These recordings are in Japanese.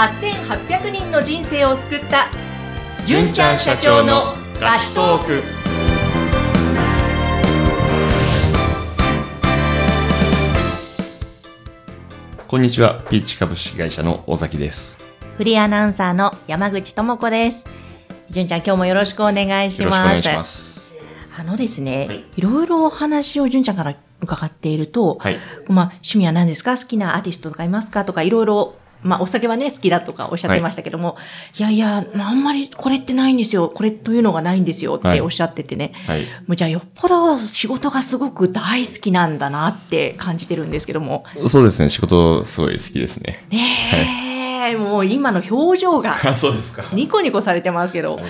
8800人の人生を救った純ちゃん社長のラストークこんにちは、ピーチ株式会社の尾崎です。フリーアナウンサーの山口智子です。純ちゃん、今日もよろしくお願いします。よろしくお願いします。あのですね、はいい、ろいろお話を純ちゃんから伺っていると、はい。まあ、趣味は何ですか？好きなアーティストとかいますか？とか、いろいろ、まあ、お酒はね、好きだとかおっしゃってましたけども、い、やいや、あんまりこれってないんですよ。これというのがないんですよっておっしゃっててね。はい。もうじゃあ、よっぽど仕事がすごく大好きなんだなって感じてるんですけども。そうですね、仕事すごい好きですね。ねえ、もう今の表情が、あ、そうですか。ニコニコされてますけど、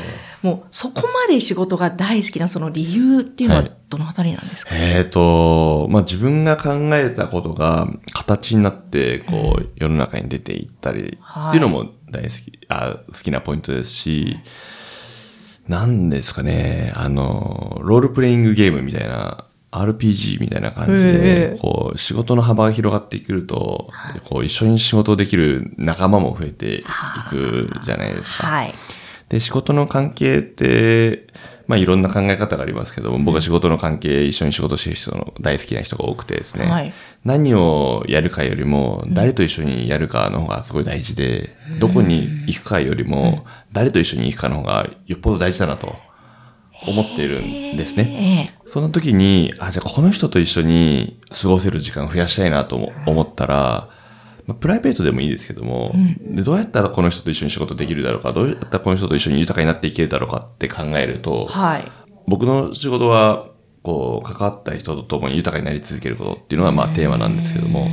もうそこまで仕事が大好きなその理由っていうのははいどのあたりなんですか、えーと、まあ、自分が考えたことが形になって、こう、世の中に出ていったり、はい。っていうのも大好き、あ、好きなポイントですし、なんですかね、あの、ロールプレイングゲームみたいな、RPG みたいな感じえでえ、こう、仕事の幅が広がってくると、こう、一緒に仕事できる仲間も増えていくじゃないですか。はい。で、仕事の関係って、まあいろんな考え方がありますけども、僕は仕事の関係、一緒に仕事してる人の大好きな人が多くてですね、はい。何をやるかよりも、誰と一緒にやるかの方がすごい大事で、どこに行くかよりも、誰と一緒に行くかの方がよっぽど大事だなと思っているんですね。ええ。その時に、あ、じゃあこの人と一緒に過ごせる時間を増やしたいなとも思ったら、まあ、プライベートでもいいですけども、で、どうやったらこの人と一緒に仕事できるだろうか、どうやったらこの人と一緒に豊かになっていけるだろうかって考えると、はい。僕の仕事は、こう、関わった人と共に豊かになり続けることっていうのが、まあ、テーマなんですけども、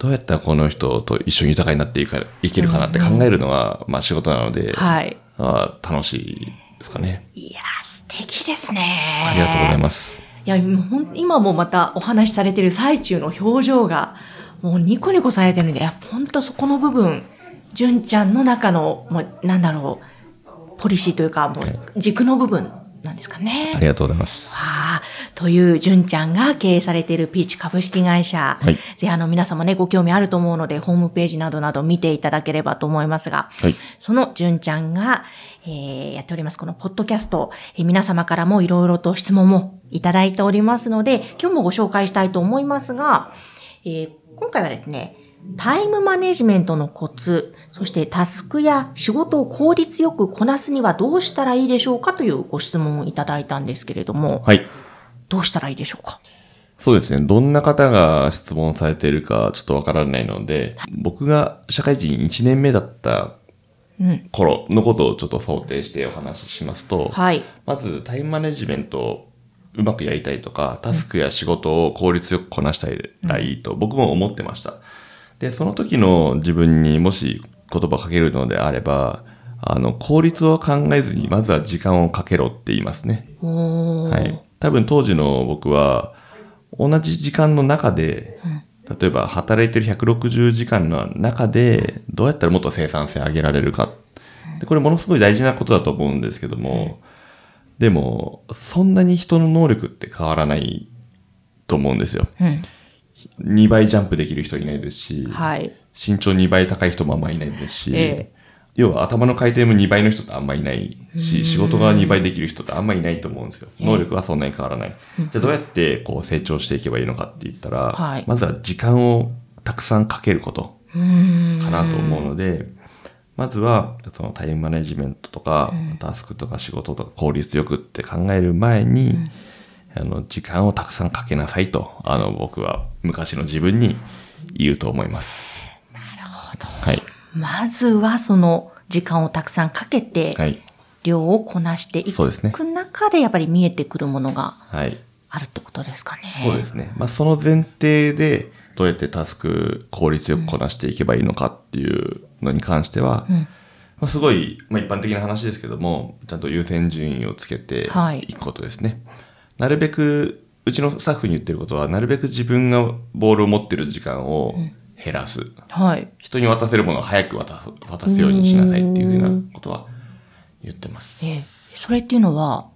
どうやったらこの人と一緒に豊かになっていかいけるかなって考えるのが、まあ、仕事なので、はい。あ楽しいですかね。いやー、素敵ですね。ありがとうございます。いや、今もまたお話しされてる最中の表情が、もうニコニコされてるんで、やっぱほんとそこの部分、純ちゃんの中の、もう、なんだろう、ポリシーというか、もう、軸の部分なんですかね。ありがとうございます。はあ、という、純ちゃんが経営されているピーチ株式会社。はいぜひあの皆様ね、ご興味あると思うので、ホームページなどなど見ていただければと思いますが、はい。その純ちゃんが、えーやっております、このポッドキャスト、えー皆様からもいろいろと質問もいただいておりますので、今日もご紹介したいと思いますが、えー今回はですね、タイムマネジメントのコツ、そしてタスクや仕事を効率よくこなすにはどうしたらいいでしょうかというご質問をいただいたんですけれども、はい。どうしたらいいでしょうか？そうですね。どんな方が質問されているかちょっとわからないので、僕が社会人1年目だったうん。頃のことをちょっと想定してお話ししますと、はい。まずタイムマネジメントをうまくやりたいとか、タスクや仕事を効率よくこなしたらいいと僕も思ってました。で、その時の自分にもし言葉をかけるのであれば、あの、効率を考えずにまずは時間をかけろって言いますね。はい。多分当時の僕は、同じ時間の中で、例えば働いてる160時間の中で、どうやったらもっと生産性上げられるか。でこれものすごい大事なことだと思うんですけども、でも、そんなに人の能力って変わらないと思うんですよ。うん。2倍ジャンプできる人いないですし、はい。身長2倍高い人もあんまいないですし、ええ要は頭の回転も2倍の人ってあんまいないし、仕事が2倍できる人ってあんまいないと思うんですよ。能力はそんなに変わらない。じゃあどうやってこう成長していけばいいのかって言ったら、はいまずは時間をたくさんかけること。かなと思うので、まずはそのタイムマネジメントとか、タスクとか仕事とか効率よくって考える前に、あの、時間をたくさんかけなさいと、あの、僕は昔の自分に言うと思います。なるほど。はい。まずはその時間をたくさんかけて、はい。量をこなしていく中でやっぱり見えてくるものがはい。あるってことですかね。そうですね。まあ、その前提で、どうやってタスク効率よくこなしていけばいいのかっていうのに関しては、まあ、すごい、まあ、一般的な話ですけども、ちゃんと優先順位をつけてはいいくことですね。なるべく、うちのスタッフに言ってることは、なるべく自分がボールを持ってる時間を減らす。はい。人に渡せるものを早く渡す、渡すようにしなさいっていうふうなことは言ってます。ええそれっていうのは、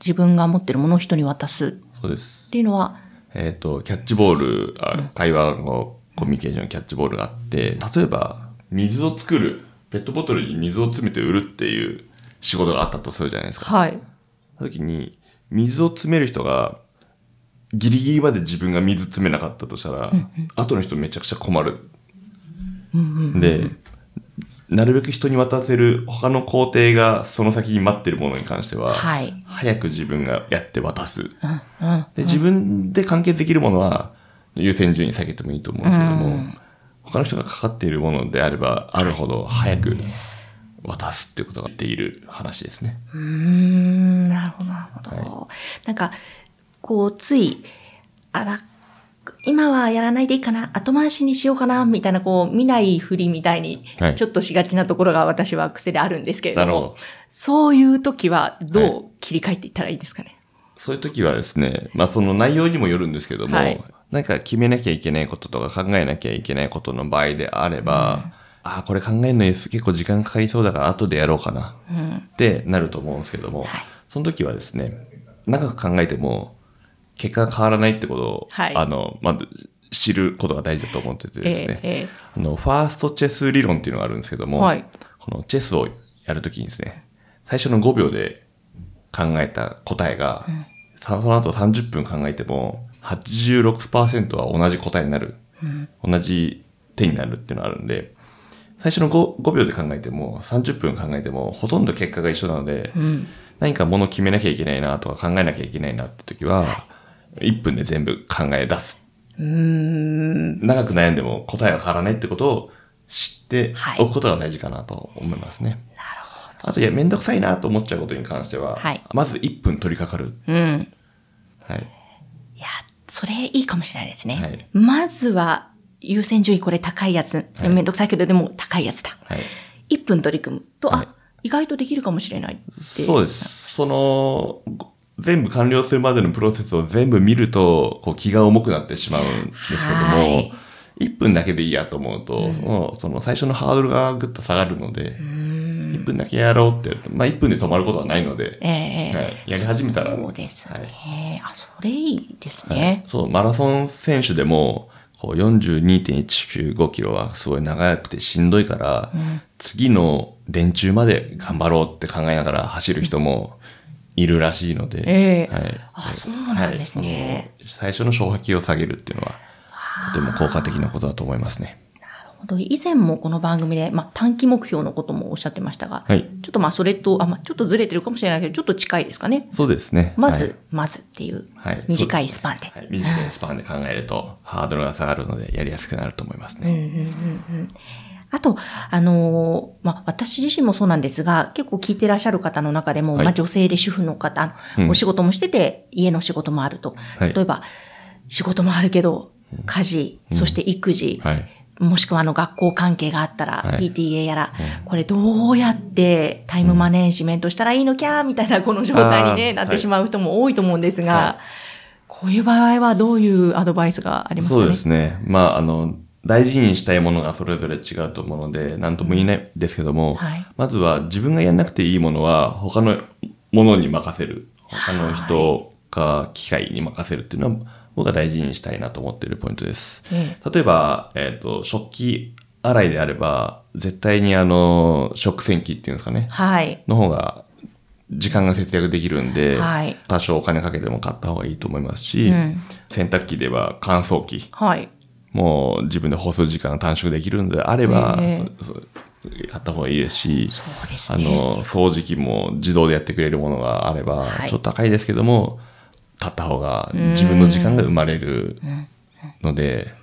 自分が持ってるものを人に渡すっそうです。ていうのは、えっ、と、キャッチボール、あ会話のコミュニケーションのキャッチボールがあって、例えば、水を作る、ペットボトルに水を詰めて売るっていう仕事があったとするじゃないですか。はい。その時に、水を詰める人が、ギリギリまで自分が水詰めなかったとしたら、後の人めちゃくちゃ困る。で、なるべく人に渡せる他の工程がその先に待ってるものに関しては、はい早く自分がやって渡す。うん。で、自分で完結できるものは優先順位下げてもいいと思うんですけども、他の人がかかっているものであれば、あるほど早く渡すってことができる話ですね。うーん、なるほど、なるほど。なんか、こう、つい、あら、今はやらないでいいかな、後回しにしようかな、みたいな、こう、見ないふりみたいにはい、ちょっとしがちなところが私は癖であるんですけれども、なるほど。そういう時はどう切り替えていったらいいですかね？そういう時はですね、まあその内容にもよるんですけども、はい。何か決めなきゃいけないこととか考えなきゃいけないことの場合であれば、ああ、これ考えるのに結構時間かかりそうだから後でやろうかなうん。ってなると思うんですけども、はい。その時はですね、長く考えても結果が変わらないってことを、はい。あの、まず知ることが大事だと思っててですね、ええええ。あの、ファーストチェス理論っていうのがあるんですけども、はい。このチェスをやるときにですね、最初の5秒で考えた答えが、さその後30分考えても、86%は同じ答えになる、同じ手になるっていうのがあるんで、最初の 5, 5秒で考えても、30分考えても、ほとんど結果が一緒なので、何かもの決めなきゃいけないなとか考えなきゃいけないなって時は、1分で全部考え出す。長く悩んでも答えが変わらないってことを知ってはいおくことが大事かなと思いますね。なるほあと、いや、めんどくさいなと思っちゃうことに関しては、はいまず1分取り掛かる。ど。うん。はい。いや、それいいかもしれないですね。はいまずは、優先順位これ高いやつ。はいめんどくさいけど、でも高いやつだ。はい。1分取り組むと、はいあ、意外とできるかもしれないって。そうです。その、ご全部完了するまでのプロセスを全部見ると、こう気が重くなってしまうんですけども、はい。1分だけでいいやと思うと、そのその最初のハードルがぐっと下がるので、1分だけやろうってやると、まあ1分で止まることはないので、ええ。はい、やり始めたら、そうですはい。ね。あ、それいいですはい。ね。そう、マラソン選手でも、こう42.195キロはすごい長くてしんどいから、次の電柱まで頑張ろうって考えながら走る人もいるらしいので、ええはい。あそうなんですねはい最初の障壁を下げるっていうのは、とても効果的なことだと思いますね。ほんと以前もこの番組で、まあ、短期目標のこともおっしゃってましたが、はいちょっとまあそれと、あ、まあ、ちょっとずれてるかもしれないけど、ちょっと近いですかね。そうですね。まず、はいまずっていうはい、短いスパンで。はい、短いスパンで考えると、ハードルが下がるので、やりやすくなると思いますね。あと、あのーまあ、私自身もそうなんですが、結構聞いてらっしゃる方の中でも、はいまあ、女性で主婦の方、うん。お仕事もしてて、家の仕事もあると。はい。例えば、仕事もあるけど、家事、そして育児、はい。もしくはあの学校関係があったら、はい。PTA やら、これどうやってタイムマネージメントしたらいいのきゃーみたいなこの状態に、ね、なってしまう人も多いと思うんですが、はこういう場合はどういうアドバイスがありますかね？そうですね。まあ、あの、大事にしたいものがそれぞれ違うと思うので、何とも言えないですけども、はいまずは自分がやんなくていいものは他のものに任せる。他の人か機械に任せるっていうのは僕が大事にしたいなと思っているポイントです。え例えば、えっ、と、食器洗いであれば、絶対にあの、食洗機っていうんですかね。はい。の方が時間が節約できるんで、はい多少お金かけても買った方がいいと思いますし、うん洗濯機では乾燥機、はい。もう自分で干す時間が短縮できるのであれば、えそそ買った方がいいですし、すね。あの、掃除機も自動でやってくれるものがあれば、はいちょっと高いですけども、買った方が自分の時間が生まれるので、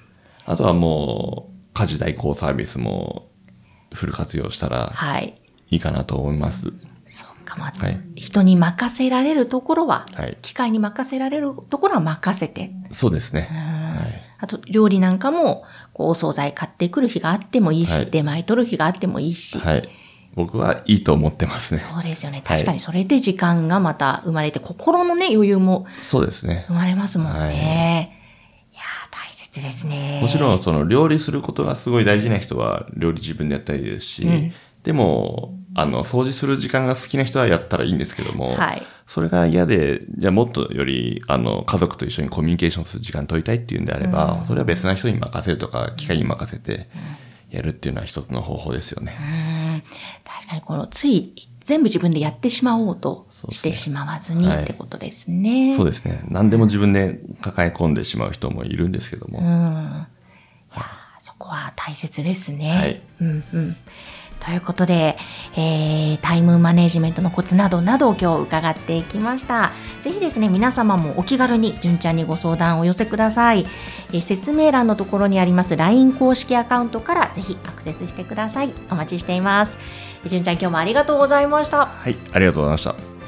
あとはもう、家事代行サービスもフル活用したらはい。いいかなと思います。そうか、まあはい人に任せられるところは、はい機械に任せられるところは任せて、そうですね。はい。あと、料理なんかも、こう、お惣菜買ってくる日があってもいいし、はい出前取る日があってもいいし、はい。僕はいいと思ってますね。そうですよね。確かにそれで時間がまた生まれて、心のね、余裕もそうですね。生まれますもんね。はいい、やー、大切ですね。もちろん、その料理することがすごい大事な人は料理自分でやったらいいですし、うんでも、あの、掃除する時間が好きな人はやったらいいんですけども、はいそれが嫌で、じゃあもっとより、あの、家族と一緒にコミュニケーションする時間取りたいっていうんであれば、それは別な人に任せるとか、機械に任せてやるっていうのは一つの方法ですようね。ん確かにこのつい全部自分でやってしまおうとしてしまわずにはいってことですね。そうですね。何でも自分で抱え込んでしまう人もいるんですけども。うん。いやーそこは大切ですね。はいうんうん。ということで、えー、タイムマネジメントのコツなどなどを今日伺っていきました。ぜひですね、皆様もお気軽に純ちゃんにご相談をお寄せください。えー説明欄のところにあります LINE 公式アカウントからぜひアクセスしてください。お待ちしています。純ちゃん今日もありがとうございました。はい、ありがとうございました。